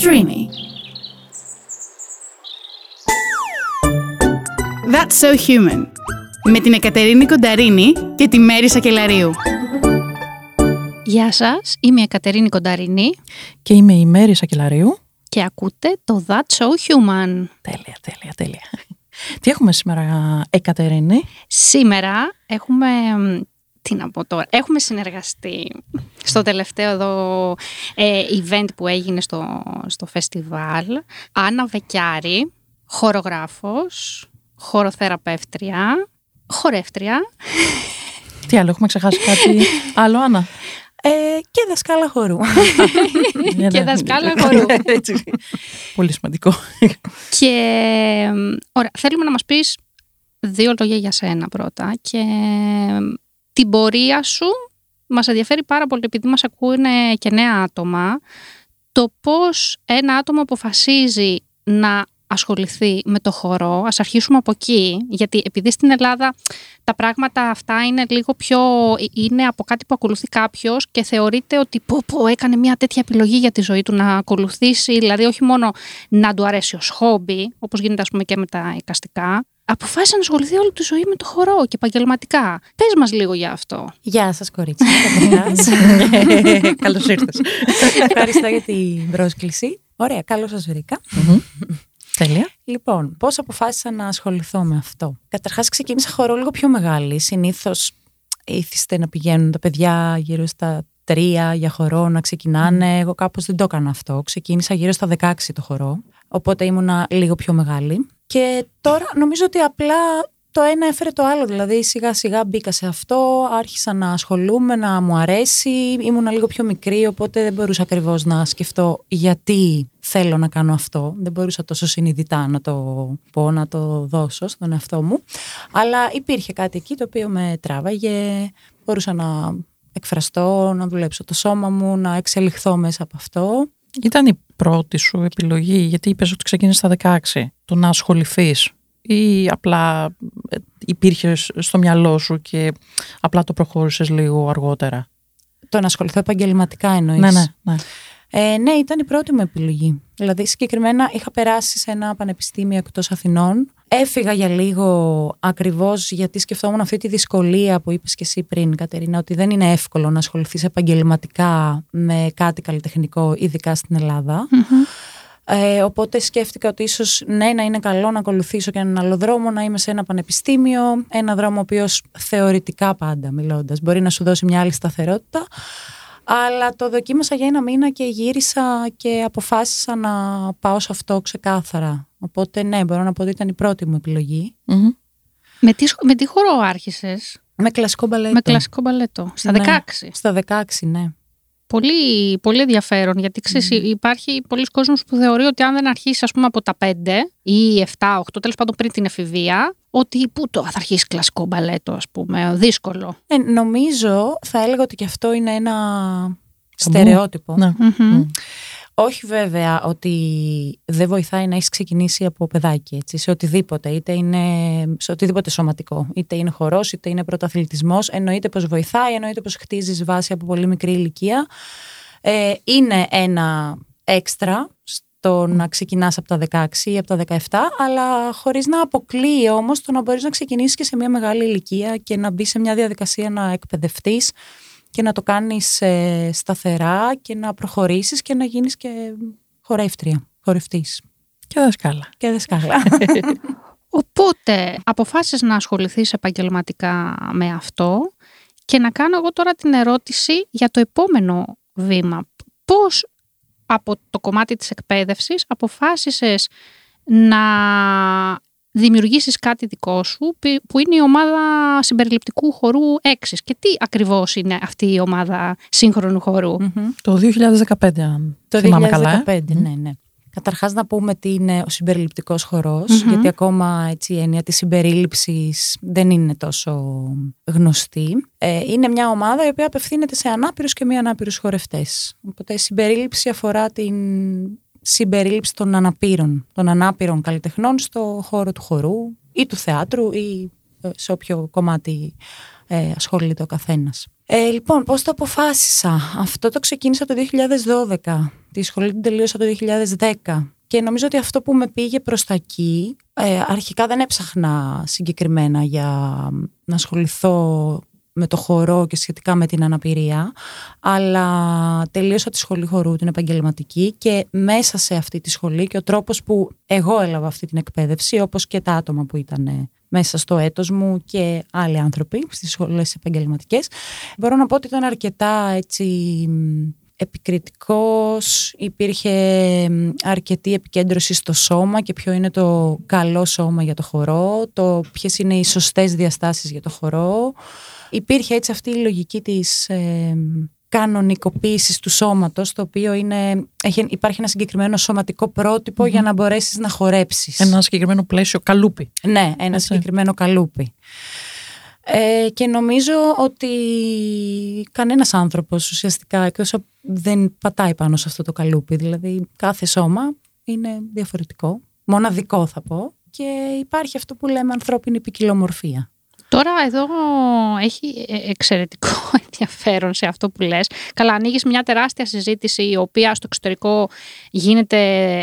Streamy. That's So Human με την Εκατερίνη Κονταρίνη και τη Μέρη Σακελαρίου. Γεια σας, είμαι η Εκατερίνη Κονταρίνη Και είμαι η Μέρη Σακελαρίου. και ακούτε το That's So Human. Τέλεια, τέλεια, τέλεια. Τι έχουμε σήμερα, Εκατερίνη; Σήμερα έχουμε, μ, τι να πω τώρα, έχουμε συνεργαστεί στο τελευταίο εδώ ε, event που έγινε στο, στο φεστιβάλ. Άννα Βεκιάρη, χορογράφος, χοροθεραπεύτρια, χορεύτρια Τι άλλο, έχουμε ξεχάσει κάτι άλλο, Άννα; Ε, και δασκάλα χορού. και δασκάλα χορού. Έτσι. Πολύ σημαντικό. Και μ, ωραία, θέλουμε να μας πεις δύο λόγια για σένα πρώτα και μ, την πορεία σου μας ενδιαφέρει πάρα πολύ επειδή μας ακούνε και νέα άτομα το πώς ένα άτομο αποφασίζει να ασχοληθεί με το χορό. Ας αρχίσουμε από εκεί, γιατί επειδή στην Ελλάδα τα πράγματα αυτά είναι λίγο πιο... είναι από κάτι που ακολουθεί κάποιος και θεωρείται ότι πω πω έκανε μια τέτοια επιλογή για τη ζωή του να ακολουθήσει, δηλαδή όχι μόνο να του αρέσει ως χόμπι, όπως γίνεται ας πούμε και με τα εικαστικά, αποφάσισε να ασχοληθεί όλη τη ζωή με το χορό και επαγγελματικά. Πες μας λίγο για αυτό. Γεια σας κορίτσια, καταρχάς. Καλώς ήρθες. Ευχαριστώ για την πρόσκληση. Ωραία, καλώς σας βρήκα. Τέλεια. Λοιπόν, πώς αποφάσισα να ασχοληθώ με αυτό. Καταρχάς ξεκίνησα χορό λίγο πιο μεγάλη. Συνήθως ήθιστε να πηγαίνουν τα παιδιά γύρω στα τρία για χορό, να ξεκινάνε. Εγώ κάπως δεν το έκανα αυτό. Ξεκίνησα γύρω στα 16 το χορό. Οπότε ήμουνα λίγο πιο μεγάλη. Και τώρα νομίζω ότι απλά το ένα έφερε το άλλο. Δηλαδή σιγά σιγά μπήκα σε αυτό, άρχισα να ασχολούμαι, να μου αρέσει. Ήμουνα λίγο πιο μικρή, οπότε δεν μπορούσα ακριβώς να σκεφτώ γιατί θέλω να κάνω αυτό. Δεν μπορούσα τόσο συνειδητά να το πω, να το δώσω στον εαυτό μου. Αλλά υπήρχε κάτι εκεί το οποίο με τράβαγε. Μπορούσα να εκφραστώ, να δουλέψω το σώμα μου, να εξελιχθώ μέσα από αυτό. Ήταν η πρώτη σου επιλογή, γιατί είπες ότι ξεκίνησες στα 16, το να ασχοληθείς ή απλά ε, υπήρχε στο μυαλό σου και απλά το προχώρησες λίγο αργότερα; Το να ασχοληθώ επαγγελματικά εννοείς; Ναι, ναι, ναι. Ε, ναι, ήταν η πρώτη μου επιλογή. Δηλαδή, συγκεκριμένα είχα περάσει σε ένα πανεπιστήμιο εκτός Αθηνών. Έφυγα για λίγο ακριβώς γιατί σκεφτόμουν αυτή τη δυσκολία που είπες και εσύ πριν, Κατερίνα, ότι δεν είναι εύκολο να ασχοληθείς επαγγελματικά με κάτι καλλιτεχνικό, ειδικά στην ελλαδα Ε, οπότε σκέφτηκα ότι ίσως ναι να είναι καλό να ακολουθήσω και έναν άλλο δρόμο, να είμαι σε ένα πανεπιστήμιο, ένα δρόμο ο οποίος θεωρητικά πάντα μιλώντας μπορεί να σου δώσει μια άλλη σταθερότητα, αλλά το δοκίμασα για ένα μήνα και γύρισα και αποφάσισα να πάω σε αυτό ξεκάθαρα. Οπότε ναι, μπορώ να πω ότι ήταν η πρώτη μου επιλογή. Μμμ. Με τι, σχ- με τι χορό άρχισες, Με κλασικό μπαλέτο. με κλασικό μπαλέτο, στα Ναι. 16. Στα 16, ναι. Πολύ, πολύ ενδιαφέρον, γιατί ξέρεις, υπάρχει πολλοί κόσμος που θεωρεί ότι αν δεν αρχίσεις ας πούμε από τα 5 ή 7, 8, τέλος πάντων πριν την εφηβεία, ότι πού το θα αρχίσει κλασικό μπαλέτο, ας πούμε, δύσκολο. Ε, νομίζω, θα έλεγα ότι και αυτό είναι ένα στερεότυπο. Ναι. Μμμ. Όχι βέβαια ότι δεν βοηθάει να έχεις ξεκινήσει από παιδάκι, έτσι, σε οτιδήποτε, είτε είναι σε οτιδήποτε σωματικό. Είτε είναι χορός, είτε είναι πρωταθλητισμός. Εννοείται πως βοηθάει, εννοείται πως χτίζεις βάση από πολύ μικρή ηλικία. Ε, είναι ένα έξτρα στο να ξεκινάς από τα 16 ή από τα 17, αλλά χωρίς να αποκλείει όμως το να μπορείς να ξεκινήσεις και σε μια μεγάλη ηλικία και να μπεις σε μια διαδικασία να εκπαιδευτείς και να το κάνεις ε, σταθερά και να προχωρήσεις και να γίνεις και χορεύτρια, χορευτής Και δασκάλα. και δασκάλα. Οπότε αποφάσισες να ασχοληθείς επαγγελματικά με αυτό και να κάνω εγώ τώρα την ερώτηση για το επόμενο βήμα. Πώς από το κομμάτι της εκπαίδευσης αποφάσισες να δημιουργήσεις κάτι δικό σου πι- που είναι η ομάδα συμπεριληπτικού χορού έξις. Και τι ακριβώς είναι αυτή η ομάδα σύγχρονου χορού; Μμμ. Το 2015, αν Το θυμάμαι καλά. 2015, ε. ναι, ναι. Καταρχάς να πούμε τι είναι ο συμπεριληπτικός χορός, Μμμ. γιατί ακόμα έτσι, η έννοια της συμπερίληψης δεν είναι τόσο γνωστή. Ε, είναι μια ομάδα η οποία απευθύνεται σε ανάπηρους και μη ανάπηρους χορευτές. Οπότε η συμπερίληψη αφορά την συμπερίληψη των αναπήρων, των ανάπηρων καλλιτεχνών στο χώρο του χορού ή του θεάτρου ή ε, σε όποιο κομμάτι ε, ασχολείται ο καθένας. Ε, λοιπόν, πώς το αποφάσισα; Αυτό το ξεκίνησα το 2012. Τη σχολή την τελείωσα το 2010. Και νομίζω ότι αυτό που με πήγε προς τα εκεί, ε, αρχικά δεν έψαχνα συγκεκριμένα για να ασχοληθώ με το χορό και σχετικά με την αναπηρία, αλλά τελείωσα τη σχολή χορού, την επαγγελματική και μέσα σε αυτή τη σχολή και ο τρόπος που εγώ έλαβα αυτή την εκπαίδευση, όπως και τα άτομα που ήταν μέσα στο έτος μου και άλλοι άνθρωποι στις σχολές επαγγελματικές, μπορώ να πω ότι ήταν αρκετά έτσι επικριτικός, υπήρχε αρκετή επικέντρωση στο σώμα και ποιο είναι το καλό σώμα για το χορό, το ποιες είναι οι σωστές διαστάσεις για το χορό. Υπήρχε έτσι αυτή η λογική της ε, κανονικοποίησης του σώματος, το οποίο είναι, έχει, υπάρχει ένα συγκεκριμένο σωματικό για να μπορέσεις να χορέψεις. Ένα συγκεκριμένο πλαίσιο καλούπι. Ναι, ένα συγκεκριμένο καλούπι. Ε, και νομίζω ότι κανένας άνθρωπος ουσιαστικά εκτός δεν πατάει πάνω σε αυτό το καλούπι. Δηλαδή κάθε σώμα είναι διαφορετικό, μοναδικό θα πω και υπάρχει αυτό που λέμε ανθρώπινη ποικιλομορφία. Τώρα εδώ έχει ε, εξαιρετικό ενδιαφέρον σε αυτό που λες. Καλά, ανοίγεις μια τεράστια συζήτηση η οποία στο εξωτερικό γίνεται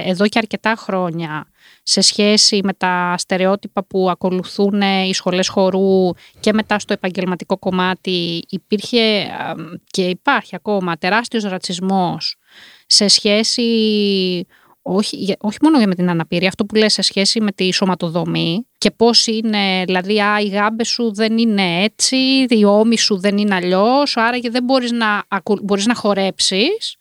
εδώ και αρκετά χρόνια σε σχέση με τα στερεότυπα που ακολουθούν οι σχολές χορού και μετά στο επαγγελματικό κομμάτι υπήρχε και υπάρχει ακόμα τεράστιος ρατσισμός σε σχέση όχι, όχι μόνο με την αναπηρία, αυτό που λες σε σχέση με τη σωματοδομή και πώς είναι, δηλαδή α, οι γάμπες σου δεν είναι έτσι, οι ώμοι σου δεν είναι αλλιώς, άρα και δεν μπορείς να, μπορείς να χορέψεις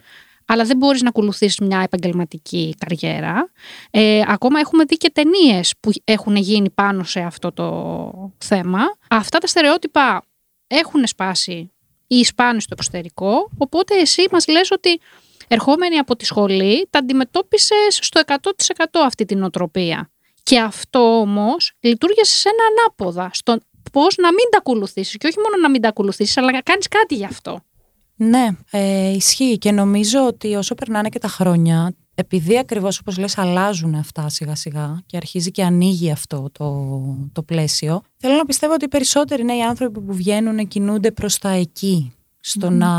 αλλά δεν μπορείς να ακολουθήσεις μια επαγγελματική καριέρα. Ε, ακόμα έχουμε δει και ταινίες που έχουν γίνει πάνω σε αυτό το θέμα. Αυτά τα στερεότυπα έχουν σπάσει ή σπάνε στο εξωτερικό, οπότε εσύ μας λες ότι ερχόμενοι από τη σχολή τα αντιμετώπισες στο 100% αυτή την οτροπία. Και αυτό όμως λειτουργήσε σε ένα ανάποδα, στο πώς να μην τα ακολουθήσεις και όχι μόνο να μην τα ακολουθήσεις, αλλά να κάνεις κάτι γι' αυτό. Ναι, ε, ισχύει και νομίζω ότι όσο περνάνε και τα χρόνια, επειδή ακριβώς όπως λες αλλάζουν αυτά σιγά σιγά και αρχίζει και ανοίγει αυτό το, το πλαίσιο, θέλω να πιστεύω ότι οι περισσότεροι νέοι άνθρωποι που βγαίνουν κινούνται προς τα εκεί, στο να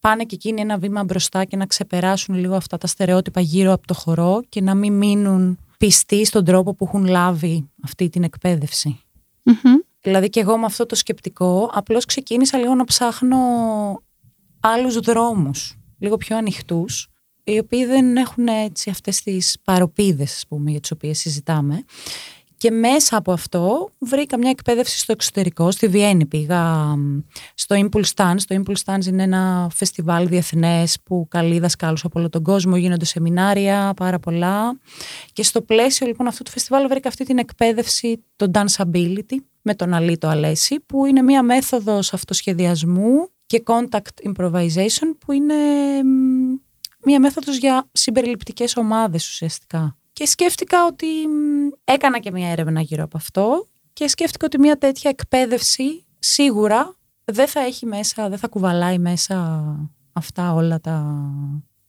πάνε και εκείνοι ένα βήμα μπροστά και να ξεπεράσουν λίγο αυτά τα στερεότυπα γύρω από το χορό και να μην μείνουν πιστοί στον τρόπο που έχουν λάβει αυτή την εκπαίδευση. Δηλαδή και εγώ με αυτό το σκεπτικό απλώς ξεκίνησα λίγο να ψάχνω άλλους δρόμους, λίγο πιο ανοιχτούς, οι οποίοι δεν έχουν έτσι αυτές τις παροπίδες, ας πούμε, για τις οποίες συζητάμε. Και μέσα από αυτό βρήκα μια εκπαίδευση στο εξωτερικό, στη Βιέννη πήγα στο Impulse Dance. Το Impulse Dance είναι ένα φεστιβάλ διεθνές που καλεί δασκάλους από όλο τον κόσμο, γίνονται σεμινάρια, πάρα πολλά. Και στο πλαίσιο λοιπόν αυτού του φεστιβάλ βρήκα αυτή την εκπαίδευση, το Danceability, με τον Αλίτο Αλέση, που είναι μια μέθοδος αυτοσχεδιασμού και contact improvisation που είναι μία μέθοδος για συμπεριληπτικές ομάδες ουσιαστικά. Και σκέφτηκα ότι έκανα και μία έρευνα γύρω από αυτό και σκέφτηκα ότι μία τέτοια εκπαίδευση σίγουρα δεν θα έχει μέσα, δεν θα κουβαλάει μέσα αυτά όλα τα,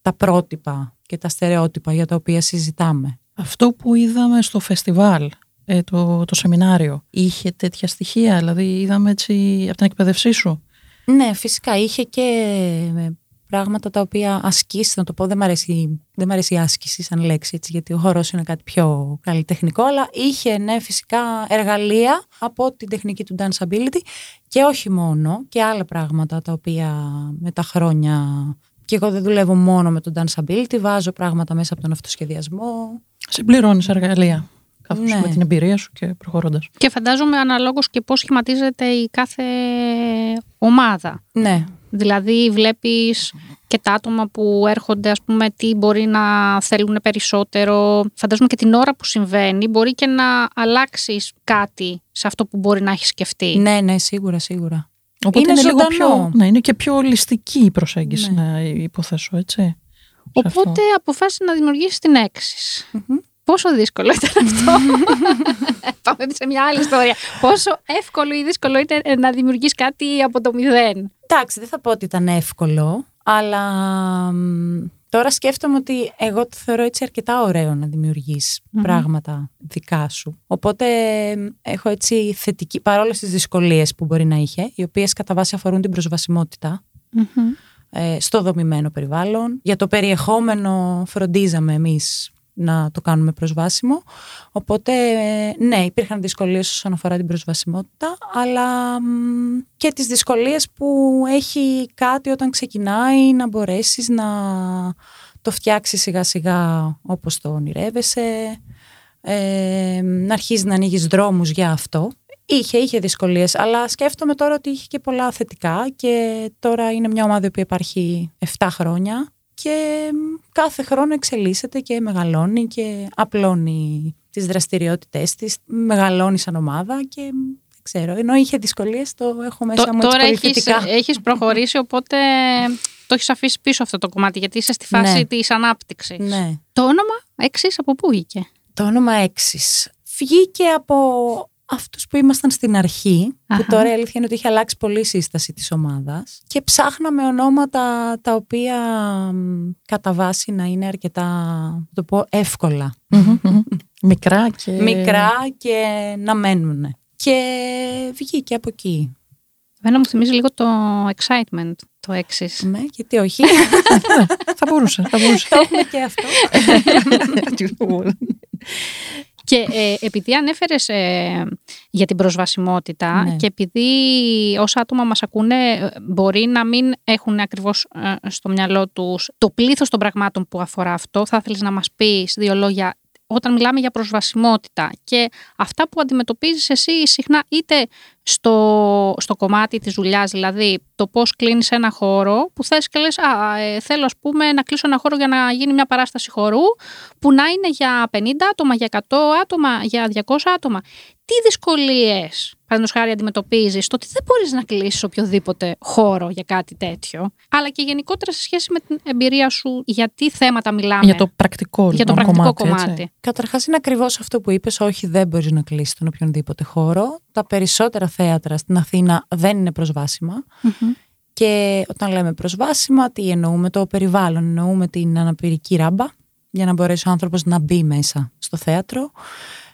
τα πρότυπα και τα στερεότυπα για τα οποία συζητάμε. Αυτό που είδαμε στο φεστιβάλ, ε, το, το σεμινάριο, είχε τέτοια στοιχεία, δηλαδή είδαμε έτσι από την εκπαίδευσή σου; Ναι, φυσικά είχε και ε, πράγματα τα οποία ασκήσεις, να το πω, δεν μου αρέσει, δεν αρέσει η άσκηση σαν λέξη, έτσι, γιατί ο χώρος είναι κάτι πιο καλλιτεχνικό, αλλά είχε, ναι, φυσικά εργαλεία από την τεχνική του danceability και όχι μόνο, και άλλα πράγματα τα οποία με τα χρόνια και εγώ δεν δουλεύω μόνο με τον danceability, βάζω πράγματα μέσα από τον αυτοσχεδιασμό. Συμπληρώνεις εργαλεία ναι. με την εμπειρία σου και προχωρώντας. Και φαντάζομαι αναλόγως και πώς σχηματίζεται η κάθε ομάδα. Ναι. Δηλαδή βλέπεις και τα άτομα που έρχονται, ας πούμε, τι μπορεί να θέλουν περισσότερο. Φαντάζομαι και την ώρα που συμβαίνει μπορεί και να αλλάξεις κάτι σε αυτό που μπορεί να έχεις σκεφτεί. Ναι, ναι, σίγουρα, σίγουρα. Οπότε είναι, λίγο πιο, ναι, είναι και πιο ολιστική η προσέγγιση, ναι. να υποθέσω, έτσι. Οπότε αποφάσισε να δημιουργήσεις την εξι Πόσο δύσκολο ήταν αυτό; Πάμε σε μια άλλη ιστορία. Πόσο εύκολο ή δύσκολο είναι να δημιουργήσει κάτι από το μηδέν; Εντάξει, δεν θα πω ότι ήταν εύκολο, αλλά τώρα σκέφτομαι ότι εγώ το θεωρώ έτσι αρκετά ωραίο να δημιουργεις πράγματα δικά σου. Οπότε έχω έτσι θετική, παρόλες τις δυσκολίες που μπορεί να είχε, οι οποίες κατά βάση αφορούν την προσβασιμότητα, ε, στο δομημένο περιβάλλον. Για το περιεχόμενο φροντίζαμε εμείς να το κάνουμε προσβάσιμο. Οπότε, ε, ναι, υπήρχαν δυσκολίες όσον αφορά την προσβασιμότητα, αλλά και τις δυσκολίες που έχει κάτι όταν ξεκινάει να μπορέσεις να το φτιάξεις σιγά σιγά όπως το ονειρεύεσαι, ε, να αρχίζεις να ανοίγεις δρόμους για αυτό. Είχε, είχε δυσκολίες, αλλά σκέφτομαι τώρα ότι είχε και πολλά θετικά και τώρα είναι μια ομάδα που υπάρχει 7 χρόνια και κάθε χρόνο εξελίσσεται και μεγαλώνει και απλώνει τις δραστηριότητές της, μεγαλώνει σαν ομάδα και δεν ξέρω, ενώ είχε δυσκολίες το έχω μέσα μου Τώρα έτσι έχεις, έχεις προχωρήσει οπότε το έχεις αφήσει πίσω αυτό το κομμάτι γιατί είσαι στη φάση Ναι. της ανάπτυξης. Ναι. Το όνομα έξις από πού βγήκε; Το όνομα Έξις βγήκε από αυτούς που ήμασταν στην αρχή, Αχα. που τώρα η αλήθεια είναι ότι είχε αλλάξει πολύ η σύσταση της ομάδας και ψάχναμε ονόματα τα οποία μ, κατά βάση να είναι αρκετά, να το πω, εύκολα. Μικρά και. Μικρά και να μένουν. Και βγήκε από εκεί. Εμένα μου θυμίζει λίγο το excitement, το έξις. Ναι, γιατί όχι. θα μπορούσε. Θα μπορούσε. το έχουμε και αυτό. Και ε, επειδή ανέφερες ε, για την προσβασιμότητα Ναι. και επειδή όσα άτομα μας ακούνε ε, μπορεί να μην έχουν ακριβώς ε, στο μυαλό τους το πλήθος των πραγμάτων που αφορά αυτό, θα ήθελες να μας πεις δύο λόγια όταν μιλάμε για προσβασιμότητα και αυτά που αντιμετωπίζεις εσύ συχνά είτε στο, στο κομμάτι της δουλειάς, δηλαδή το πώς κλείνεις ένα χώρο που θες και λες α, ε, θέλω ας πούμε να κλείσω ένα χώρο για να γίνει μια παράσταση χορού που να είναι για 50 άτομα, για 100 άτομα, για 200 άτομα. Τι δυσκολίες, παραδείγματος χάρη, αντιμετωπίζεις στο ότι δεν μπορείς να κλείσεις οποιοδήποτε χώρο για κάτι τέτοιο, αλλά και γενικότερα σε σχέση με την εμπειρία σου για τι θέματα μιλάμε. Για το πρακτικό, για το λοιπόν, πρακτικό κομμάτι. κομμάτι. έτσι. Καταρχάς, είναι ακριβώς αυτό που είπες. Όχι, δεν μπορείς να κλείσεις τον οποιονδήποτε χώρο. Τα περισσότερα θέατρα στην Αθήνα δεν είναι προσβάσιμα. Μμμ. Και όταν λέμε προσβάσιμα, τι εννοούμε το περιβάλλον. Εννοούμε την αναπηρική ράμπα για να μπορέσει ο άνθρωπος να μπει μέσα στο θέατρο.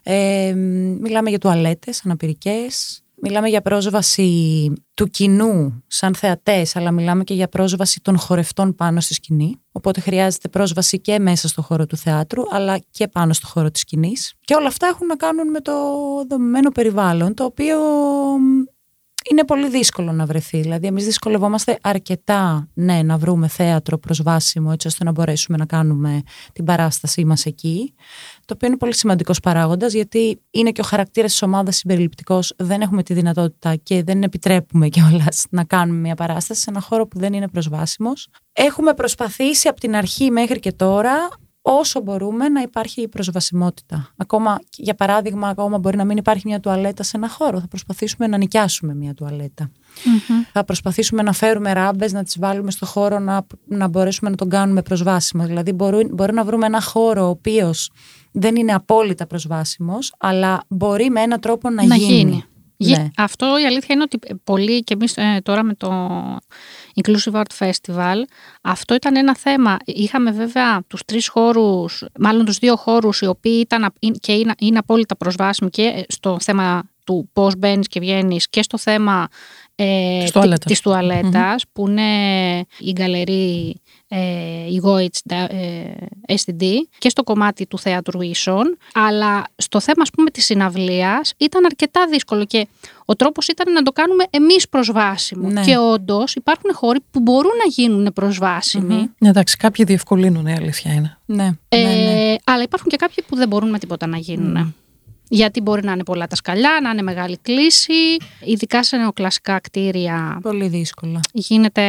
Ε, μιλάμε για τουαλέτες αναπηρικές. Μιλάμε για πρόσβαση του κοινού σαν θεατές, αλλά μιλάμε και για πρόσβαση των χορευτών πάνω στη σκηνή. Οπότε χρειάζεται πρόσβαση και μέσα στο χώρο του θεάτρου, αλλά και πάνω στο χώρο της σκηνής. Και όλα αυτά έχουν να κάνουν με το δομημένο περιβάλλον, το οποίο είναι πολύ δύσκολο να βρεθεί. Δηλαδή, εμείς δυσκολευόμαστε αρκετά ναι, να βρούμε θέατρο προσβάσιμο, έτσι ώστε να μπορέσουμε να κάνουμε την παράστασή μας εκεί. Το οποίο είναι πολύ σημαντικός παράγοντας, γιατί είναι και ο χαρακτήρας της ομάδας συμπεριληπτικός. Δεν έχουμε τη δυνατότητα και δεν επιτρέπουμε κιόλας να κάνουμε μια παράσταση σε ένα χώρο που δεν είναι προσβάσιμος. Έχουμε προσπαθήσει από την αρχή μέχρι και τώρα όσο μπορούμε να υπάρχει η προσβασιμότητα. Ακόμα, για παράδειγμα, ακόμα μπορεί να μην υπάρχει μια τουαλέτα σε ένα χώρο. Θα προσπαθήσουμε να νοικιάσουμε μια τουαλέτα. Μμμ. Θα προσπαθήσουμε να φέρουμε ράμπες, να τις βάλουμε στο χώρο, να, να μπορέσουμε να τον κάνουμε προσβάσιμο. Δηλαδή, μπορεί, μπορεί να βρούμε ένα χώρο ο οποίος δεν είναι απόλυτα προσβάσιμος, αλλά μπορεί με έναν τρόπο να, να γίνει. γίνει. Γι- Ναι. Αυτό η αλήθεια είναι ότι πολλοί και εμείς ε, τώρα με το Inclusive Art Festival αυτό ήταν ένα θέμα. Είχαμε βέβαια τους τρεις χώρους, μάλλον τους δύο χώρους οι οποίοι ήταν απ- και είναι, είναι απόλυτα προσβάσιμοι και στο θέμα του πώς μπαίνεις και βγαίνεις και στο θέμα ε, Της τουαλέτας. της τουαλέτας, που είναι η γκαλερί ε, η Goits ε, STD και στο κομμάτι του θέατρου ίσων αλλά στο θέμα ας πούμε της συναυλίας ήταν αρκετά δύσκολο και ο τρόπος ήταν να το κάνουμε εμείς προσβάσιμο Ναι. και όντως υπάρχουν χώροι που μπορούν να γίνουν προσβάσιμοι Μμμ. Ναι, εντάξει, κάποιοι διευκολύνουν, η αλήθεια είναι. Ναι, ε, ναι, ναι. αλλά υπάρχουν και κάποιοι που δεν μπορούν με τίποτα να γίνουν. Γιατί μπορεί να είναι πολλά τα σκαλιά, να είναι μεγάλη κλίση, ειδικά σε νεοκλασικά κτίρια Πολύ δύσκολα. γίνεται,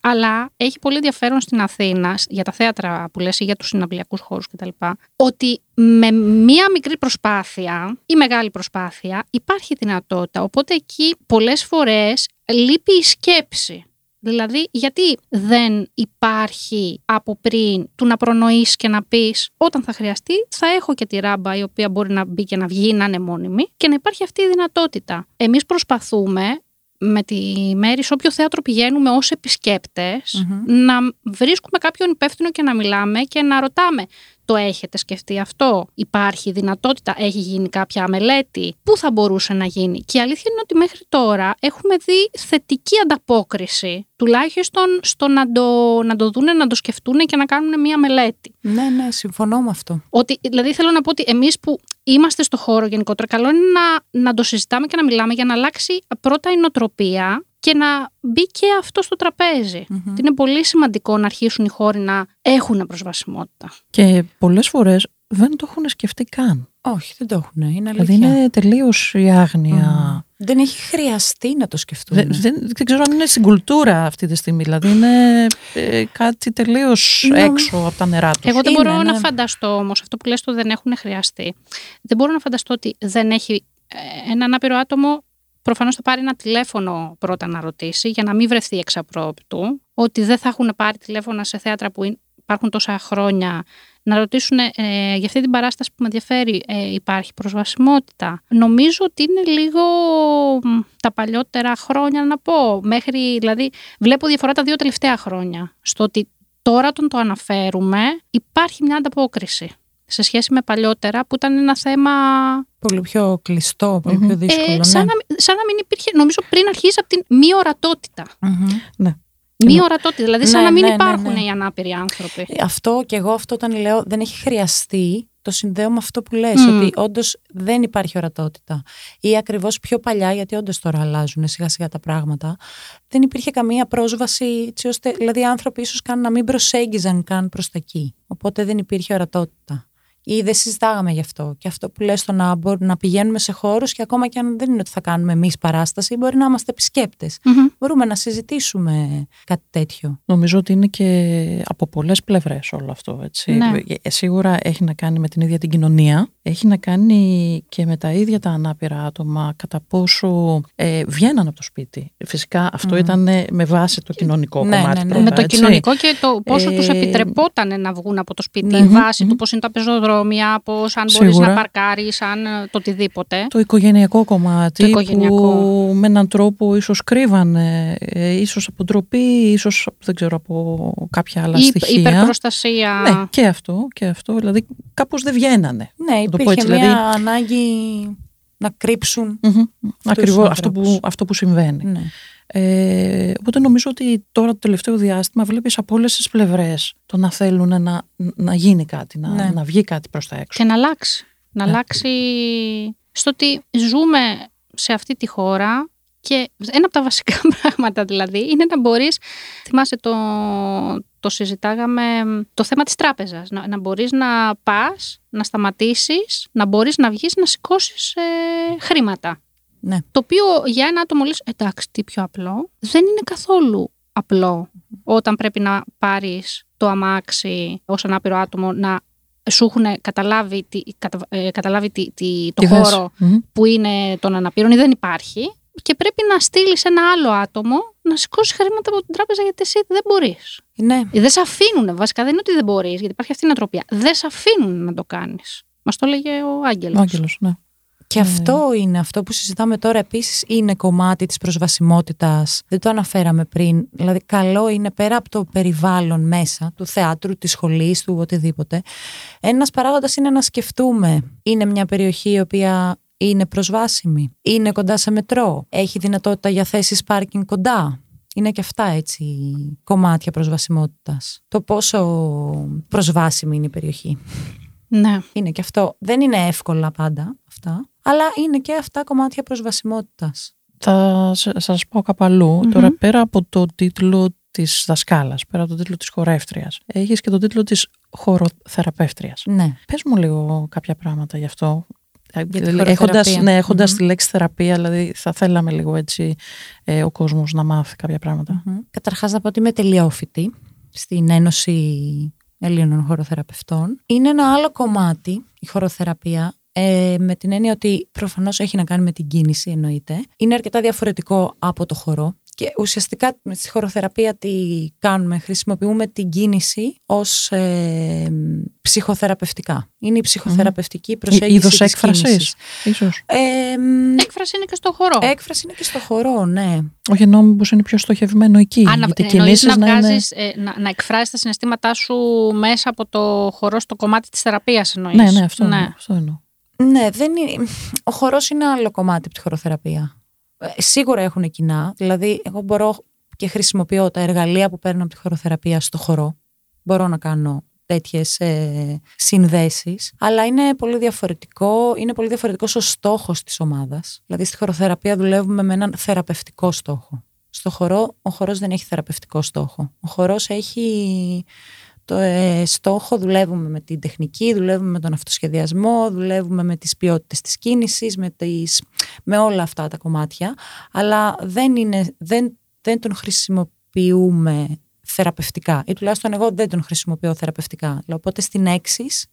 αλλά έχει πολύ ενδιαφέρον στην Αθήνα για τα θέατρα που λες ή για τους συναυλιακούς χώρους κτλ. Ότι με μία μικρή προσπάθεια ή μεγάλη προσπάθεια υπάρχει δυνατότητα. Οπότε εκεί πολλές φορές λείπει η σκέψη. Δηλαδή, γιατί δεν υπάρχει από πριν του να προνοείς και να πεις όταν θα χρειαστεί θα έχω και τη ράμπα η οποία μπορεί να μπει και να βγει, να είναι μόνιμη και να υπάρχει αυτή η δυνατότητα. Εμείς προσπαθούμε με τη μέρη σε όποιο θέατρο πηγαίνουμε ως επισκεπτες Μμμ. να βρίσκουμε κάποιον υπεύθυνο και να μιλάμε και να ρωτάμε Το έχετε σκεφτεί αυτό; Υπάρχει δυνατότητα, έχει γίνει κάποια μελέτη; Πού θα μπορούσε να γίνει; Και η αλήθεια είναι ότι μέχρι τώρα έχουμε δει θετική ανταπόκριση. Τουλάχιστον στο να το, να το δούνε, να το σκεφτούν και να κάνουν μία μελέτη. Ναι, ναι, συμφωνώ με αυτό. Ότι, δηλαδή θέλω να πω ότι εμείς που είμαστε στο χώρο γενικότερα, καλό είναι να, να το συζητάμε και να μιλάμε για να αλλάξει πρώτα η νοοτροπία και να μπει και αυτό στο τραπεζι Είναι πολύ σημαντικό να αρχίσουν οι χώροι να έχουν προσβασιμότητα. Και πολλές φορές δεν το έχουν σκεφτεί καν. Όχι, δεν το έχουν. Είναι αλήθεια. Δηλαδή είναι τελείως η άγνοια. Δεν έχει χρειαστεί να το σκεφτούν. Δεν, δεν, δεν ξέρω αν είναι στην κουλτούρα αυτή τη στιγμή. Δηλαδή είναι ε, κάτι τελείως έξω από τα νερά τους. Εγώ δεν Είναι, μπορώ να ναι. φανταστώ όμως αυτό που λες το δεν έχουν χρειαστεί. Δεν μπορώ να φανταστώ ότι δεν έχει ε, ένα ανάπηρο άτομο. Προφανώς θα πάρει ένα τηλέφωνο πρώτα να ρωτήσει για να μην βρεθεί εξαπρόπτου. Ότι δεν θα έχουν πάρει τηλέφωνα σε θέατρα που είναι- υπάρχουν τόσα χρόνια να ρωτήσουν ε, για αυτή την παράσταση που με ενδιαφέρει ε, υπάρχει προσβασιμότητα. Νομίζω ότι είναι λίγο μ, τα παλιότερα χρόνια να πω. Μέχρι, δηλαδή, βλέπω διαφορά τα δύο τελευταία χρόνια. Στο ότι τώρα τον το αναφέρουμε υπάρχει μια ανταπόκριση σε σχέση με παλιότερα που ήταν ένα θέμα Πολύ πιο κλειστό, πολύ Μμμ. πιο δύσκολο. ε, ναι. σαν, να, μην- σαν να μην υπήρχε, νομίζω πριν αρχίσει από την μη ορατότητα. Μμμ. Ναι. Μη Ναι. ορατότητα, δηλαδή σαν Ναι, να μην ναι, ναι, υπάρχουν ναι. οι ανάπηροι άνθρωποι. Ε, Αυτό και εγώ αυτό όταν λέω δεν έχει χρειαστεί, το συνδέω με αυτό που λες, Μμ. ότι όντως δεν υπάρχει ορατότητα. Ή ακριβώς πιο παλιά, γιατί όντως τώρα αλλάζουν σιγά σιγά τα πράγματα, δεν υπήρχε καμία πρόσβαση, έτσι ώστε, δηλαδή οι άνθρωποι ίσως καν να μην προσέγγιζαν καν προς τα εκεί. Οπότε δεν υπήρχε ορατότητα. Ή δεν συζητάγαμε γι' αυτό. Και αυτό που λες το να, μπο- να πηγαίνουμε σε χώρους και ακόμα και αν δεν είναι ότι θα κάνουμε εμείς παράσταση, μπορεί να είμαστε επισκέπτες. Μμμ. Μπορούμε να συζητήσουμε κάτι τέτοιο. Νομίζω ότι είναι και από πολλές πλευρές όλο αυτό. Έτσι. Ναι. Ε, Σίγουρα έχει να κάνει με την ίδια την κοινωνία, έχει να κάνει και με τα ίδια τα ανάπηρα άτομα, κατά πόσο ε, βγαίναν από το σπίτι. Φυσικά αυτό Μμμ. ήταν ε, με βάση το κοινωνικό Ναι, κομμάτι. ναι, ναι. πρώτα, με το έτσι. κοινωνικό και το πόσο Ε, τους επιτρεπόταν να βγουν από το σπίτι, Ναι. η βάση Μμμ. του πώς είναι τα πεζοδρόμια, πώς αν μπορείς Σίγουρα. να παρκάρεις, αν ε, το οτιδήποτε. Το οικογενειακό κομμάτι Το οικογενειακό. που με έναν τρόπο ίσως κρύβανε, ε, ίσως από ντροπή, ίσως δεν ξέρω από κάποια άλλα Η στοιχεία. υπερπροστασία. Ναι, και αυτό, και αυτό. Δηλαδή κάπως δεν βγαίνανε. Ναι, το πω υπήρχε έτσι, μια δηλαδή- ανάγκη να κρύψουν. Μμμ. Ακριβώς αυτό ανθρώπους. που, αυτό που συμβαίνει. Ναι. Ε, οπότε νομίζω ότι τώρα το τελευταίο διάστημα βλέπεις από όλες τις πλευρές το να θέλουν να, να γίνει κάτι, να, Ναι. να βγει κάτι προς τα έξω. Και να αλλάξει. Να Ναι. αλλάξει στο ότι ζούμε σε αυτή τη χώρα και ένα από τα βασικά πράγματα δηλαδή είναι να μπορείς, θυμάσαι το, το συζητάγαμε, το θέμα της τράπεζας, να, να μπορείς να πας, να σταματήσεις, να μπορείς να βγεις να σηκώσεις χρήματα. Ναι. Το οποίο για ένα άτομο λες, εντάξει, τι πιο απλό. Δεν είναι καθόλου απλό όταν πρέπει να πάρεις το αμάξι ως ανάπηρο άτομο να σου έχουν καταλάβει, τι, κατα, ε, καταλάβει τι, τι, το Τι θες. χώρο Μμμ. που είναι των αναπήρων ή δεν υπάρχει και πρέπει να στείλεις ένα άλλο άτομο να σηκώσει χρήματα από την τράπεζα γιατί εσύ δεν μπορείς. Ναι. Δεν σε αφήνουν. Βασικά δεν είναι ότι δεν μπορείς, γιατί υπάρχει αυτή η νοοτροπία. Δεν σε αφήνουν να το κάνεις. Μας το έλεγε ο Άγγελος. Ο Άγγελος, ναι. Και αυτό είναι αυτό που συζητάμε τώρα επίσης είναι κομμάτι της προσβασιμότητας. Δεν το αναφέραμε πριν. Δηλαδή καλό είναι πέρα από το περιβάλλον μέσα, του θεάτρου, της σχολής, του οτιδήποτε. Ένας παράγοντας είναι να σκεφτούμε. Είναι μια περιοχή η οποία είναι προσβάσιμη; Είναι κοντά σε μετρό; Έχει δυνατότητα για θέσεις πάρκινγκ κοντά; Είναι και αυτά έτσι κομμάτια προσβασιμότητας. Το πόσο προσβάσιμη είναι η περιοχή; Ναι. Είναι και αυτό. Δεν είναι εύκολα πάντα αυτά, αλλά είναι και αυτά κομμάτια προσβασιμότητας. Θα σ- σας πω κάπου αλλού. Τώρα πέρα από το τίτλο της δασκάλας, πέρα από το τίτλο της χορεύτριας, έχεις και το τίτλο της χοροθεραπεύτριας. Ναι. Πες μου λίγο κάποια πράγματα γι' αυτό. Τη έχοντας, χοροθεραπεία. ναι, έχοντας Μμμ. τη λέξη θεραπεία, δηλαδή θα θέλαμε λίγο έτσι ε, ο κόσμος να μάθει κάποια πράγματα. Μμμ. Καταρχάς να πω ότι είμαι τελειόφοιτη στην Ένωση Ελλήνων Χοροθεραπευτών. Είναι ένα άλλο κομμάτι η χοροθεραπεία ε, με την έννοια ότι προφανώς έχει να κάνει με την κίνηση εννοείται. Είναι αρκετά διαφορετικό από το χορό Και ουσιαστικά στη χωροθεραπεία τι κάνουμε, χρησιμοποιούμε την κίνηση ως ε, ψυχοθεραπευτικά. Είναι η ψυχοθεραπευτική προσέγγιση Είδος της έκφρασης, κίνησης. ίσως. Ε, μ, Έκφραση είναι και στο χορό. έκφραση είναι και στο χορό, ναι. Όχι, εννοώ μήπως είναι πιο στοχευμένο εκεί. Αν γιατί εννοείς κινήσεις να, να είναι... βγάζεις, ε, να, να εκφράσεις τα συναισθήματά σου μέσα από το χορό στο κομμάτι της θεραπείας εννοείς. Ναι, ναι, αυτό, εννοώ, αυτό εννοώ. Ναι, δεν είναι... ο χορός είναι άλλο κομμάτι από τη χωροθεραπεία. Ε, σίγουρα έχουν κοινά. Δηλαδή, εγώ μπορώ και χρησιμοποιώ τα εργαλεία που παίρνω από τη χωροθεραπεία στο χορό. Μπορώ να κάνω τέτοιες ε, συνδέσεις, αλλά είναι πολύ διαφορετικό, είναι πολύ διαφορετικός ο στόχος της ομάδας. Δηλαδή στη χωροθεραπεία δουλεύουμε με έναν θεραπευτικό στόχο. Στο χορό, ο χορός δεν έχει θεραπευτικό στόχο. Ο χορός έχει το ε, στόχο, δουλεύουμε με την τεχνική, δουλεύουμε με τον αυτοσχεδιασμό, δουλεύουμε με τις ποιότητες της κίνησης, με, τις, με όλα αυτά τα κομμάτια, αλλά δεν, είναι, δεν, δεν τον χρησιμοποιούμε θεραπευτικά ή τουλάχιστον εγώ δεν τον χρησιμοποιώ θεραπευτικά. Οπότε στην έξις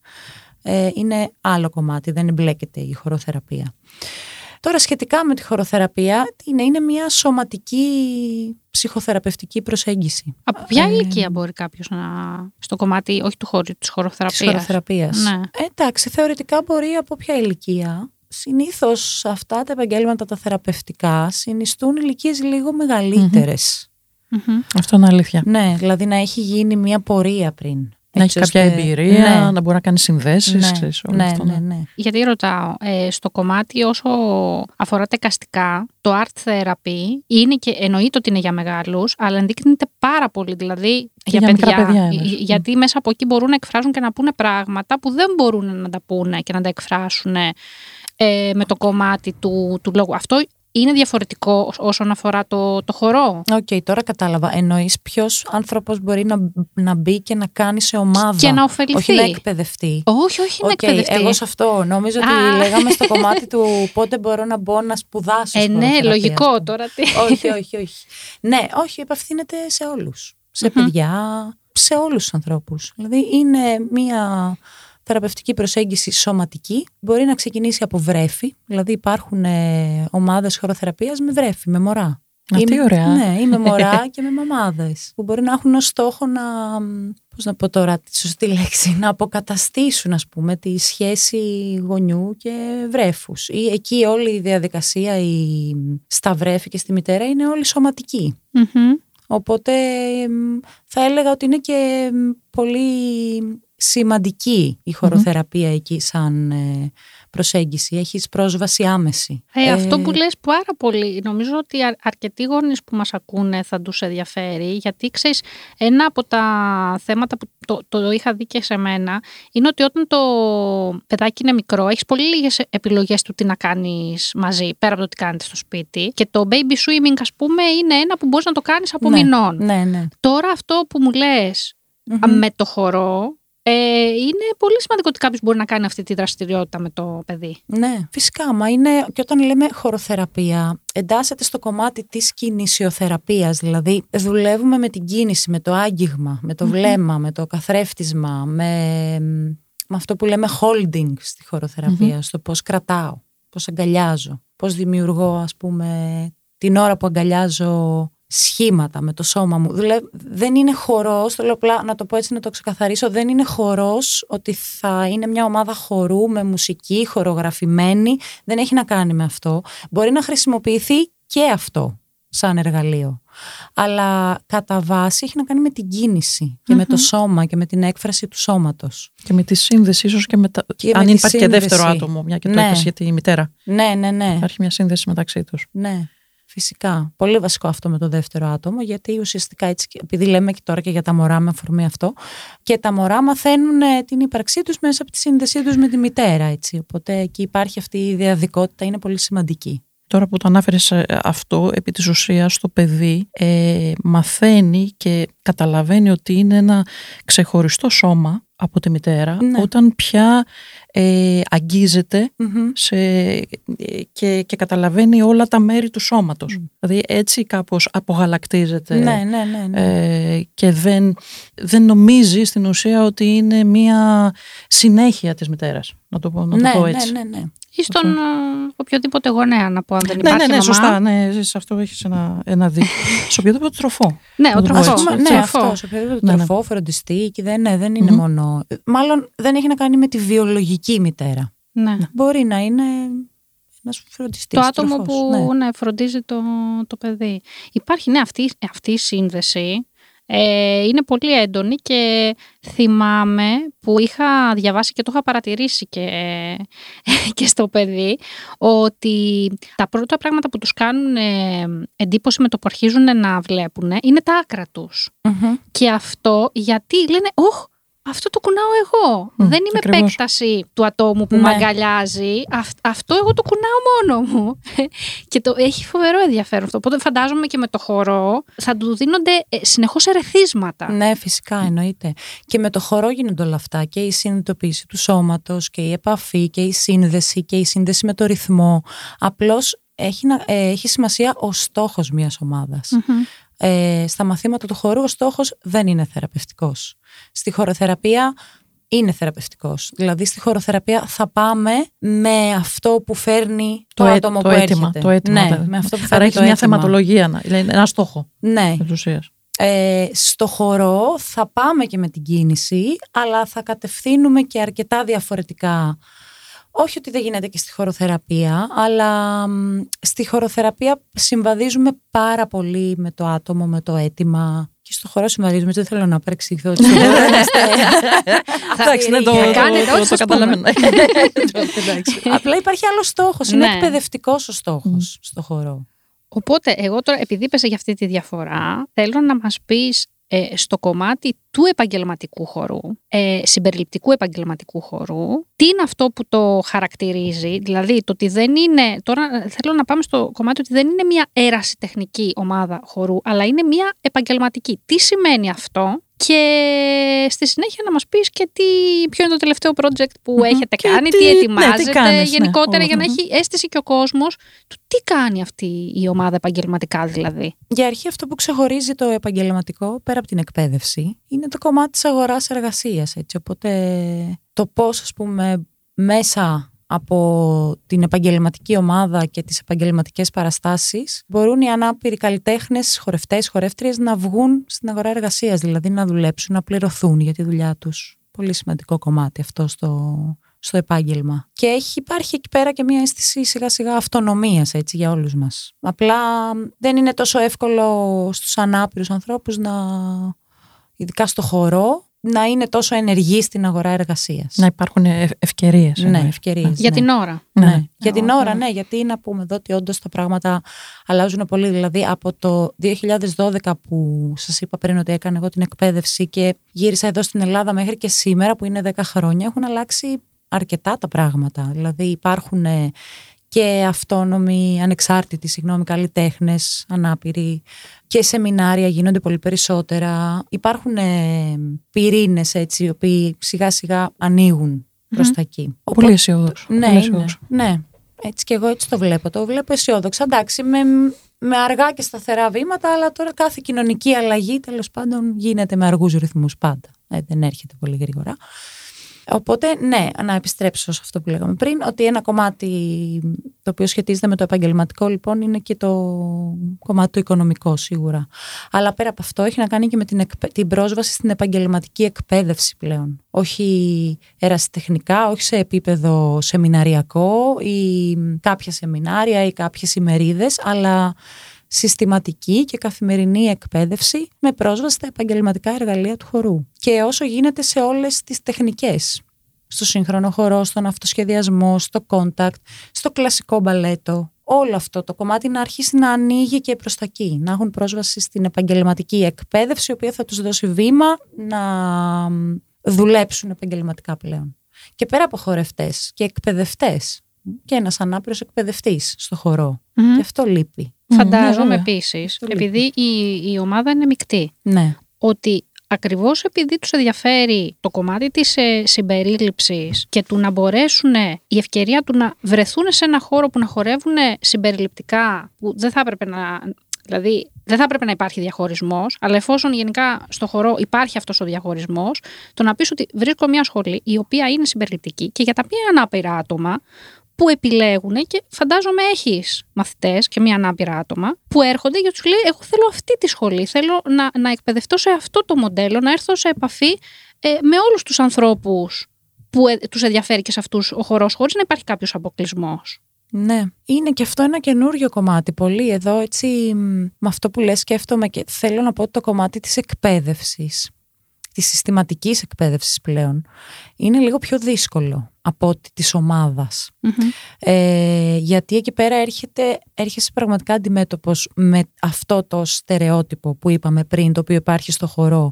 ε, είναι άλλο κομμάτι, δεν εμπλέκεται η χωροθεραπεία. Τώρα σχετικά με τη χωροθεραπεία είναι, είναι μια σωματική ψυχοθεραπευτική προσέγγιση. Από ποια Ε, ηλικία μπορεί κάποιος να. στο κομμάτι, όχι του χώρου, της Της χωροθεραπείας. χωροθεραπείας. Ναι. Ε, εντάξει, θεωρητικά μπορεί από ποια ηλικία. Συνήθως αυτά τα επαγγέλματα τα θεραπευτικά συνιστούν ηλικίες λίγο μεγαλύτερες. Αυτό είναι αλήθεια. Ναι, δηλαδή να έχει γίνει μια πορεία πριν. Να Έτσι έχει κάποια ώστε- εμπειρία, Ναι, να μπορεί να κάνει συνδέσεις. ναι, ναι, αυτό, ναι, ναι. Γιατί ρωτάω, ε, στο κομμάτι όσο αφορά τα εικαστικά, το art therapy είναι και εννοείται ότι είναι για μεγάλους, αλλά ενδείκνυται πάρα πολύ. Δηλαδή για, για μικρά παιδιά είναι. ε, γιατί μέσα από εκεί μπορούν να εκφράζουν και να πούνε πράγματα που δεν μπορούν να τα πούνε και να τα εκφράσουν ε, με το κομμάτι του, του λόγου. Αυτό είναι διαφορετικό όσον αφορά το, το χορό. Οκ, τώρα κατάλαβα. Εννοείς ποιος άνθρωπος μπορεί να, να μπει και να κάνει σε ομάδα. Και να ωφεληθεί. Όχι να εκπαιδευτεί. Όχι, όχι, είναι Οκ, εκπαιδευτή. εγώ σε αυτό νόμιζα ότι Α. λέγαμε στο κομμάτι του πότε μπορώ να μπω να σπουδάσω. Ε, ναι, χοροθεραπεία, ας λογικό πούμε. τώρα. Τι. όχι, όχι, όχι. Ναι, όχι, απευθύνεται σε όλους. Σε Μμμ. παιδιά, σε όλους τους ανθρώπους. Δηλαδή είναι μία θεραπευτική προσέγγιση σωματική. Μπορεί να ξεκινήσει από βρέφη. Δηλαδή υπάρχουν ε, ομάδες χοροθεραπείας με βρέφη, με μωρά. Α, τι Ή- ωραία. Ναι, ή με μωρά και με μαμάδες. Που μπορεί να έχουν ως στόχο να, πώς να πω τώρα τη σωστή λέξη, να αποκαταστήσουν ας πούμε τη σχέση γονιού και βρέφους. Ή εκεί όλη η διαδικασία η, στα βρέφη και στη μητέρα είναι όλη σωματική. Μμμ. Οπότε εμ, θα έλεγα ότι είναι και εμ, πολύ σημαντική η χωροθεραπεία εκεί σαν ε, προσέγγιση. Έχεις πρόσβαση άμεση. Ε, Ε, αυτό που λες πάρα πολύ, νομίζω ότι α- αρκετοί γονείς που μας ακούνε θα τους ενδιαφέρει, γιατί ξέρεις, ένα από τα θέματα που το, το είχα δει και σε μένα, είναι ότι όταν το παιδάκι είναι μικρό, έχεις πολύ λίγες επιλογές του τι να κάνεις μαζί, πέρα από το τι κάνετε στο σπίτι. Και το baby swimming, ας πούμε, είναι ένα που μπορείς να το κάνεις από ναι, μηνών. Ναι, ναι. Τώρα αυτό που μου λες Μμμ. με το χορό, ε, είναι πολύ σημαντικό ότι κάποιος μπορεί να κάνει αυτή τη δραστηριότητα με το παιδί. Ναι, φυσικά. Μα είναι και όταν λέμε χωροθεραπεία, εντάσσεται στο κομμάτι της κινησιοθεραπείας. Δηλαδή, δουλεύουμε με την κίνηση, με το άγγιγμα, με το βλέμμα, με το καθρέφτισμα, με, με αυτό που λέμε holding στη χωροθεραπεία, στο πώς κρατάω, πώς αγκαλιάζω, πώς δημιουργώ, ας πούμε, την ώρα που αγκαλιάζω σχήματα με το σώμα μου. Δουλε- δεν είναι χορός, θέλω απλά να το πω έτσι να το ξεκαθαρίσω, δεν είναι χορός ότι θα είναι μια ομάδα χορού με μουσική, χορογραφημένη, δεν έχει να κάνει με αυτό. Μπορεί να χρησιμοποιηθεί και αυτό σαν εργαλείο. Αλλά κατά βάση έχει να κάνει με την κίνηση και με το σώμα και με την έκφραση του σώματος. Και με τη σύνδεση, ίσως και με τα. Και με αν τη υπάρχει και δεύτερο σύνδεση. άτομο, μια και το Ναι. είπες για τη μητέρα. Ναι, ναι, ναι. Υπάρχει μια σύνδεση μεταξύ τους. Ναι, φυσικά. Πολύ βασικό αυτό με το δεύτερο άτομο, γιατί ουσιαστικά έτσι, και- επειδή λέμε και τώρα και για τα μωρά με αφορμή αυτό, και τα μωρά μαθαίνουν ε, την ύπαρξή τους μέσα από τη σύνδεσή τους με τη μητέρα, έτσι. Οπότε εκεί υπάρχει αυτή η διαδικότητα, είναι πολύ σημαντική. Τώρα που το ανάφερες ε, αυτό, επί της ουσίας το παιδί ε, μαθαίνει και καταλαβαίνει ότι είναι ένα ξεχωριστό σώμα από τη μητέρα Ναι. όταν πια ε, αγγίζεται Μμμ. σε, ε, και, και καταλαβαίνει όλα τα μέρη του σώματος. Δηλαδή έτσι κάπως απογαλακτίζεται Ναι, ναι, ναι. ναι. ε, και δεν, δεν νομίζει στην ουσία ότι είναι μία συνέχεια της μητέρας. Να το πω, να το ναι, πω ναι, έτσι. ναι, ναι. Ή στον Αυτό. ε, οποιοδήποτε γονέα, να πω, αν δεν Ναι, υπάρχει ναι, ναι, μαμά. σωστά. Ναι, σε αυτό έχεις ένα, ένα δίκιο. σε οποιοδήποτε τροφό. Ναι, ο Να το πω τροφό. έτσι. Πούμε, ναι, τροφό. αυτό. Σε οποιοδήποτε Ναι, ναι. τροφό, φροντιστή. Και δεν, ναι, δεν είναι Μμμ. μόνο. Μάλλον δεν έχει να κάνει με τη βιολογική μητέρα. Ναι. Μπορεί να είναι ένας φροντιστής. Το άτομο που ναι. φροντίζει το, το παιδί. Υπάρχει, ναι, αυτή, αυτή η σύνδεση ε, είναι πολύ έντονη και θυμάμαι που είχα διαβάσει και το είχα παρατηρήσει και, και στο παιδί ότι τα πρώτα πράγματα που τους κάνουν ε, εντύπωση με το που αρχίζουν να βλέπουν είναι τα άκρα τους. Και αυτό γιατί λένε «Ωχ, αυτό το κουνάω εγώ. Μμ, Δεν είμαι ακριβώς. επέκταση του ατόμου που Ναι. με αγκαλιάζει. Αυ- αυτό εγώ το κουνάω μόνο μου. και το έχει φοβερό ενδιαφέρον αυτό. Οπότε φαντάζομαι και με το χορό θα του δίνονται ε, συνεχώς ερεθίσματα. Ναι, φυσικά εννοείται. Και με το χορό γίνονται όλα αυτά. Και η συνειδητοποίηση του σώματος και η επαφή και η σύνδεση και η σύνδεση με το ρυθμό. Απλώς έχει, να- ε, έχει σημασία ο στόχος μιας ομάδας. Μμμ. Ε, στα μαθήματα του χορού ο στόχος δεν είναι θεραπευτικός. Στη χοροθεραπεία είναι θεραπευτικός. Δηλαδή στη χοροθεραπεία θα πάμε με αυτό που φέρνει το, Το, έ- άτομο το που αίτημα. έρχεται. Το αίτημα ναι, δηλαδή. με αυτό που Άρα φέρνει έχεις το μια αίτημα. θεματολογία, να- δηλαδή ένα στόχο Ναι. επί της ουσίας. Ε, στο χορό θα πάμε και με την κίνηση, αλλά θα κατευθύνουμε και αρκετά διαφορετικά. Όχι ότι δεν γίνεται και στη χοροθεραπεία, αλλά μ, στη χοροθεραπεία συμβαδίζουμε πάρα πολύ με το άτομο, με το αίτημα. Και στο χορό συμβαδίζουμε, δεν θέλω να παρεξηγηθώ. ότι στο χορό είμαστε- Εντάξει, ναι, το, Θα το, κάνετε το, ό,τι το σας πούμε. καταλαβαίνω. Εντάξει. Απλά υπάρχει άλλος στόχος, είναι Ναι. εκπαιδευτικός ο στόχος στο χορό. Οπότε, εγώ τώρα, επειδή είπες για αυτή τη διαφορά, θέλω να μας πεις ε, στο κομμάτι του επαγγελματικού χορού, ε, συμπεριληπτικού επαγγελματικού χορού, τι είναι αυτό που το χαρακτηρίζει, δηλαδή το ότι δεν είναι, τώρα ε, θέλω να πάμε στο κομμάτι ότι δεν είναι μια ερασιτεχνική ομάδα χορού, αλλά είναι μια επαγγελματική. Τι σημαίνει αυτό; Και στη συνέχεια να μας πεις και τι, ποιο είναι το τελευταίο project που Μμμ. έχετε Και κάνει, τι- τι, ναι, τι ετοιμάζετε κάνεις, ναι, γενικότερα όλα για να αυτά. έχει αίσθηση και ο κόσμος του τι κάνει αυτή η ομάδα επαγγελματικά δηλαδή. Για αρχή αυτό που ξεχωρίζει το επαγγελματικό πέρα από την εκπαίδευση είναι το κομμάτι της αγοράς εργασίας. Έτσι. Οπότε το πώς ας πούμε μέσα από την επαγγελματική ομάδα και τις επαγγελματικές παραστάσεις μπορούν οι ανάπηροι καλλιτέχνες, χορευτές, χορεύτριες να βγουν στην αγορά εργασίας, δηλαδή να δουλέψουν, να πληρωθούν για τη δουλειά τους. Πολύ σημαντικό κομμάτι αυτό στο, στο επάγγελμα. Και έχει, υπάρχει εκεί πέρα και μια αίσθηση σιγά σιγά αυτονομίας έτσι, για όλους μας. Απλά δεν είναι τόσο εύκολο στους ανάπηρους ανθρώπους να, ειδικά στο χορό, να είναι τόσο ενεργοί στην αγορά εργασίας. Να υπάρχουν ευκαιρίες. ναι, ευκαιρίες. Για ναι. την ώρα. Ναι. Ναι. Για την Ωραία. ώρα, ναι, γιατί να πούμε εδώ ότι όντως τα πράγματα αλλάζουν πολύ. Δηλαδή, από το 2012 που σας είπα πριν ότι έκανα εγώ την εκπαίδευση και γύρισα εδώ στην Ελλάδα μέχρι και σήμερα, που είναι 10 χρόνια, έχουν αλλάξει αρκετά τα πράγματα. Δηλαδή, υπάρχουν ε, και αυτόνομοι, ανεξάρτητοι, συγγνώμη, καλλιτέχνες, ανάπηροι και σεμινάρια γίνονται πολύ περισσότερα. Υπάρχουν ε, πυρήνες έτσι, οι οποίοι σιγά σιγά ανοίγουν προς τα εκεί. Πολύ αισιόδοξο. Ναι, πολύ είναι. αισιόδοξο. ναι. Έτσι και εγώ έτσι το βλέπω. Το βλέπω αισιόδοξα. Εντάξει, με, με αργά και σταθερά βήματα, αλλά τώρα κάθε κοινωνική αλλαγή τέλος πάντων γίνεται με αργούς ρυθμούς πάντα. Ε, δεν έρχεται πολύ γρήγορα. Οπότε, ναι, να επιστρέψω σε αυτό που λέγαμε πριν, ότι ένα κομμάτι το οποίο σχετίζεται με το επαγγελματικό, λοιπόν, είναι και το κομμάτι το οικονομικό, σίγουρα. Αλλά πέρα από αυτό, έχει να κάνει και με την, εκπαί- την πρόσβαση στην επαγγελματική εκπαίδευση πλέον. Όχι ερασιτεχνικά, όχι σε επίπεδο σεμιναριακό ή κάποια σεμινάρια ή κάποιες ημερίδες, αλλά συστηματική και καθημερινή εκπαίδευση με πρόσβαση στα επαγγελματικά εργαλεία του χορού. Και όσο γίνεται σε όλες τις τεχνικές. Στο σύγχρονο χορό, στον αυτοσχεδιασμό, στο contact, στο κλασικό μπαλέτο. Όλο αυτό το κομμάτι να αρχίσει να ανοίγει και προς τα εκεί. Να έχουν πρόσβαση στην επαγγελματική εκπαίδευση, η οποία θα τους δώσει βήμα να δουλέψουν επαγγελματικά πλέον. Και πέρα από χορευτές και εκπαιδευτές. Και ένας ανάπηρος εκπαιδευτής στο χορό. Μμμ. Και αυτό λείπει. Φαντάζομαι βέβαια. επίσης, Αυτό επειδή η, η ομάδα είναι μεικτή, Ναι. ότι ακριβώς επειδή τους ενδιαφέρει το κομμάτι της ε, συμπερίληψης και του να μπορέσουν η ευκαιρία του να βρεθούν σε ένα χώρο που να χορεύουν συμπεριληπτικά, που δεν θα έπρεπε να... Δηλαδή, δεν θα έπρεπε να υπάρχει διαχωρισμός, αλλά εφόσον γενικά στο χορό υπάρχει αυτός ο διαχωρισμός, το να πεις ότι βρίσκω μια σχολή η οποία είναι συμπεριληπτική και για τα πιο ανάπηρα άτομα που επιλέγουν και φαντάζομαι έχεις μαθητές και μία ανάπηρα άτομα που έρχονται και τους λέει εγώ θέλω αυτή τη σχολή, θέλω να, να εκπαιδευτώ σε αυτό το μοντέλο, να έρθω σε επαφή ε, με όλους τους ανθρώπους που ε, τους ενδιαφέρει και σε αυτούς ο χορός χωρίς να υπάρχει κάποιος αποκλεισμός. Ναι, είναι και αυτό ένα καινούριο κομμάτι. Πολύ εδώ έτσι με αυτό που λες σκέφτομαι και θέλω να πω το κομμάτι της εκπαίδευσης, της συστηματικής εκπαίδευσης πλέον, είναι λίγο πιο δύσκολο από ότι της ομαδας Ε, γιατί εκεί πέρα έρχεται, έρχεσαι πραγματικά αντιμέτωπος με αυτό το στερεότυπο που είπαμε πριν, το οποίο υπάρχει στο χορό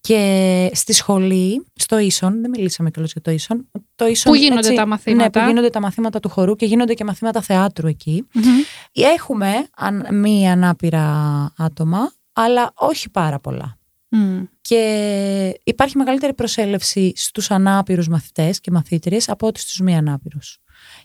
και στη σχολή, στο ίσον, δεν μιλήσαμε κιόλας για το ίσον. Το ίσον Πού γίνονται τα μαθήματα. Ναι, που γίνονται τα μαθήματα του χορού και γίνονται και μαθήματα θεάτρου εκεί. Έχουμε αν, μη ανάπηρα άτομα, αλλά όχι πάρα πολλά. Και υπάρχει μεγαλύτερη προσέλευση στους ανάπηρους μαθητές και μαθήτριες από ότι στους μη ανάπηρους.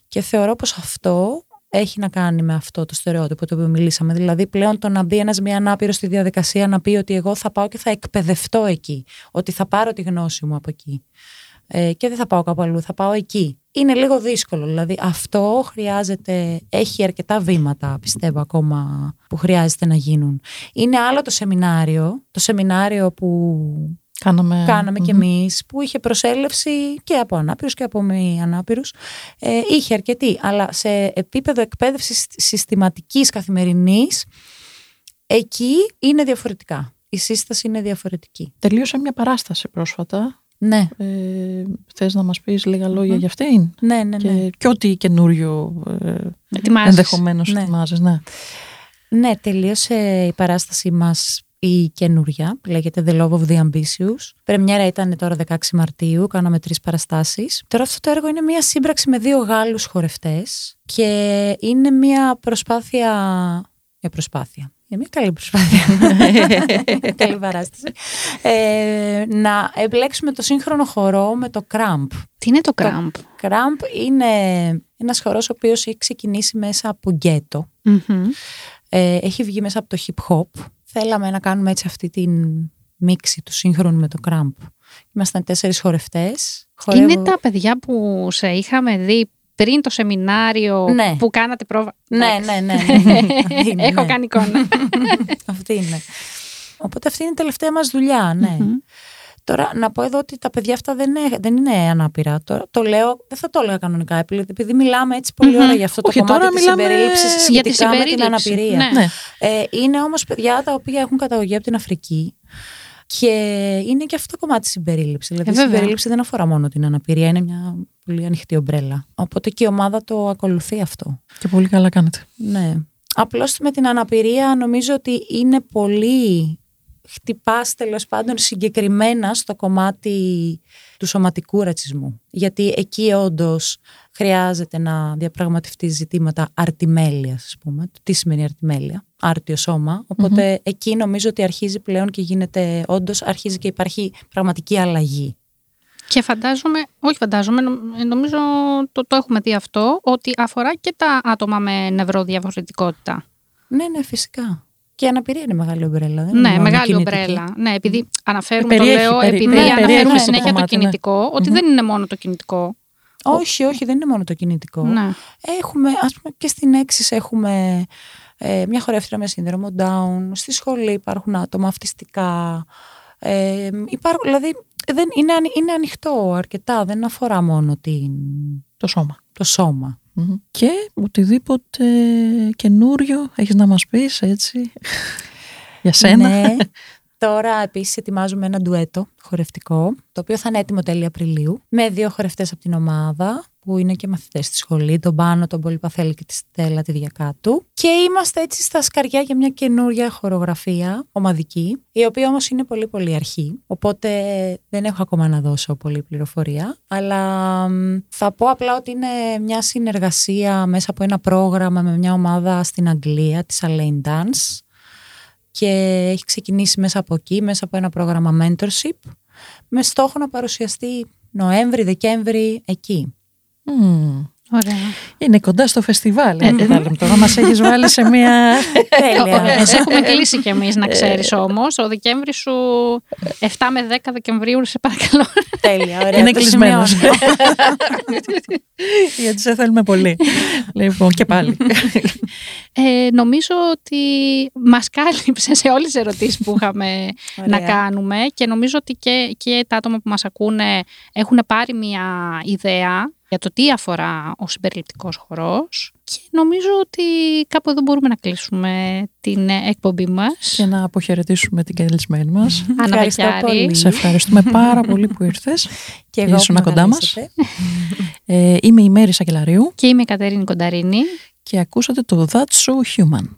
Και θεωρώ πως αυτό έχει να κάνει με αυτό το στερεότυπο το οποίο μιλήσαμε. Δηλαδή, πλέον το να μπει ένας μία ανάπηρος στη διαδικασία να πει ότι εγώ θα πάω και θα εκπαιδευτώ εκεί. Ότι θα πάρω τη γνώση μου από εκεί. Ε, και δεν θα πάω κάπου αλλού, θα πάω εκεί. Είναι λίγο δύσκολο. Δηλαδή, αυτό χρειάζεται, έχει αρκετά βήματα, πιστεύω, ακόμα που χρειάζεται να γίνουν. Είναι άλλο το σεμινάριο. Το σεμινάριο που Κάναμε, κάναμε κι εμείς που είχε προσέλευση και από ανάπηρους και από μη ανάπηρους. Ε, είχε αρκετή, αλλά σε επίπεδο εκπαίδευσης συστηματικής καθημερινής εκεί είναι διαφορετικά. Η σύσταση είναι διαφορετική. Τελείωσε μια παράσταση πρόσφατα. Ναι. Ε, θες να μας πεις λίγα λόγια για αυτήν; Ναι, ναι, ναι. Και, και ό,τι καινούριο ε, Ετοιμάζεις. ενδεχομένως Ναι. ετοιμάζεις. Ναι. Ναι, τελείωσε η παράσταση μας η καινούρια, που λέγεται The Love of the Ambitious. Πρεμιέρα ήταν τώρα 16 Μαρτίου, κάναμε τρεις παραστάσεις. Τώρα αυτό το έργο είναι μια σύμπραξη με δύο Γάλλους χορευτές και είναι μια προσπάθεια... Μια προσπάθεια. Είναι μια καλή προσπάθεια. καλή παράσταση. Ε, να εμπλέξουμε το σύγχρονο χορό με το κράμπ. Τι είναι το κράμπ. Κράμπ είναι ένας χορός ο οποίος έχει ξεκινήσει μέσα από γκέτο. Μμμ. Ε, έχει βγει μέσα από το hip hop. Θέλαμε να κάνουμε έτσι αυτή την μίξη του σύγχρονου με το κράμπ. Ήμασταν τέσσερις χορευτές. Είναι Χορεύω- τα παιδιά που σε είχαμε δει πριν το σεμινάριο Ναι. που κάνατε πρόβα. Ναι, Εντάξει. ναι, ναι. ναι. Αυτή είναι, Έχω ναι. κάνει εικόνα. Αυτή είναι. Οπότε αυτή είναι η τελευταία μας δουλειά, ναι. Τώρα να πω εδώ ότι τα παιδιά αυτά δεν είναι, δεν είναι ανάπηρα. Τώρα, το λέω, δεν θα το έλεγα κανονικά, επειδή επειδή μιλάμε έτσι πολύ Μμμ. ώρα για αυτό το Όχι, κομμάτι τώρα της μιλάμε συμπερίληψης για τη σχετικά με την συμπερίληψη. αναπηρία. Ναι. Ναι. Ε, είναι όμως παιδιά τα οποία έχουν καταγωγή από την Αφρική και είναι και αυτό το κομμάτι της συμπερίληψης. Δηλαδή Ε, η βέβαια. συμπερίληψη δεν αφορά μόνο την αναπηρία, είναι μια πολύ ανοιχτή ομπρέλα. Οπότε και η ομάδα το ακολουθεί αυτό. Και πολύ καλά κάνετε. Ναι. Απλώς με την αναπηρία νομίζω ότι είναι πολύ χτυπάς τέλος πάντων συγκεκριμένα στο κομμάτι του σωματικού ρατσισμού. Γιατί εκεί όντως χρειάζεται να διαπραγματευτεί ζητήματα αρτιμέλειας, ας πούμε. Το Τι σημαίνει αρτιμέλεια, άρτιο σώμα. Οπότε εκεί νομίζω ότι αρχίζει πλέον και γίνεται, όντως αρχίζει και υπάρχει πραγματική αλλαγή. Και φαντάζομαι, όχι φαντάζομαι, νο- νομίζω το, το έχουμε δει αυτό, ότι αφορά και τα άτομα με νευροδιαφορετικότητα. Ναι, ναι, φυσικά. Και η αναπηρία είναι μεγάλη ομπρέλα. δεν είναι Ναι, μόνο μεγάλη κινητική. ομπρέλα. Ναι, επειδή αναφέρουμε, Περιέχει, το λέω, περι- επειδή ναι, αναφέρουμε περιέχει αυτό συνέχεια το το, κομμάτι, ναι. κινητικό, ότι δεν είναι μόνο το κινητικό. Όχι, όχι, δεν είναι μόνο το κινητικό. Ναι. Έχουμε, ας πούμε, και στην Έξις έχουμε ε, μια χορεύτρια με σύνδρομο Down. Στη σχολή υπάρχουν άτομα αυτιστικά. Ε, υπάρχουν, δηλαδή, δεν, είναι, ανοι- είναι ανοιχτό αρκετά. Δεν αφορά μόνο την, Το σώμα. το σώμα. Μμμ. Και οτιδήποτε καινούριο έχεις να μας πεις έτσι για σένα. Ναι. Τώρα επίσης ετοιμάζουμε ένα ντουέτο χορευτικό, το οποίο θα είναι έτοιμο τέλη Απριλίου, με δύο χορευτές από την ομάδα, που είναι και μαθητές στη σχολή, τον Πάνο, τον Πολυπαθέλη και τη Στέλλα τη Διακάτου. Και είμαστε έτσι στα σκαριά για μια καινούρια χορογραφία ομαδική, η οποία όμως είναι πολύ πολύ αρχή, οπότε δεν έχω ακόμα να δώσω πολύ πληροφορία, αλλά μ, θα πω απλά ότι είναι μια συνεργασία μέσα από ένα πρόγραμμα με μια ομάδα στην Αγγλία, της Alain Dance, και έχει ξεκινήσει μέσα από εκεί, μέσα από ένα πρόγραμμα mentorship, με στόχο να παρουσιαστεί Νοέμβρη, Δεκέμβρη, εκεί. Μμμ. Ωραία. Είναι κοντά στο φεστιβάλ. Ε, θα λέμε τώρα, μας έχεις βάλει σε μια... Τέλεια. Σε έχουμε κλείσει κι εμείς να ξέρεις όμως. Ο Δεκέμβρη σου 7 με 10 Δεκεμβρίου σε παρακαλώ. Τέλεια, ωραία. Είναι το κλεισμένος. σημειώνω. Γιατί σε θέλουμε πολύ. λοιπόν, και πάλι. Ε, νομίζω ότι μας κάλυψε σε όλες τις ερωτήσεις που είχαμε να Ωραία. κάνουμε και νομίζω ότι και, και τα άτομα που μας ακούνε έχουν πάρει μια ιδέα για το τι αφορά ο συμπεριληπτικός χορός και νομίζω ότι κάπου εδώ μπορούμε να κλείσουμε την ε, εκπομπή μας. και να αποχαιρετήσουμε την καλεσμένη μας. Άννα Ευχαριστώ Βακιάρη. πολύ. σε ευχαριστούμε πάρα πολύ που ήρθες. Και εγώ Ήσουν που με κοντά μας. καλέσατε. Ε, είμαι η Μέρη Σακελαρίου Και είμαι η Κατερίνη Κονταρίνη. και ακούσατε το That's So Human.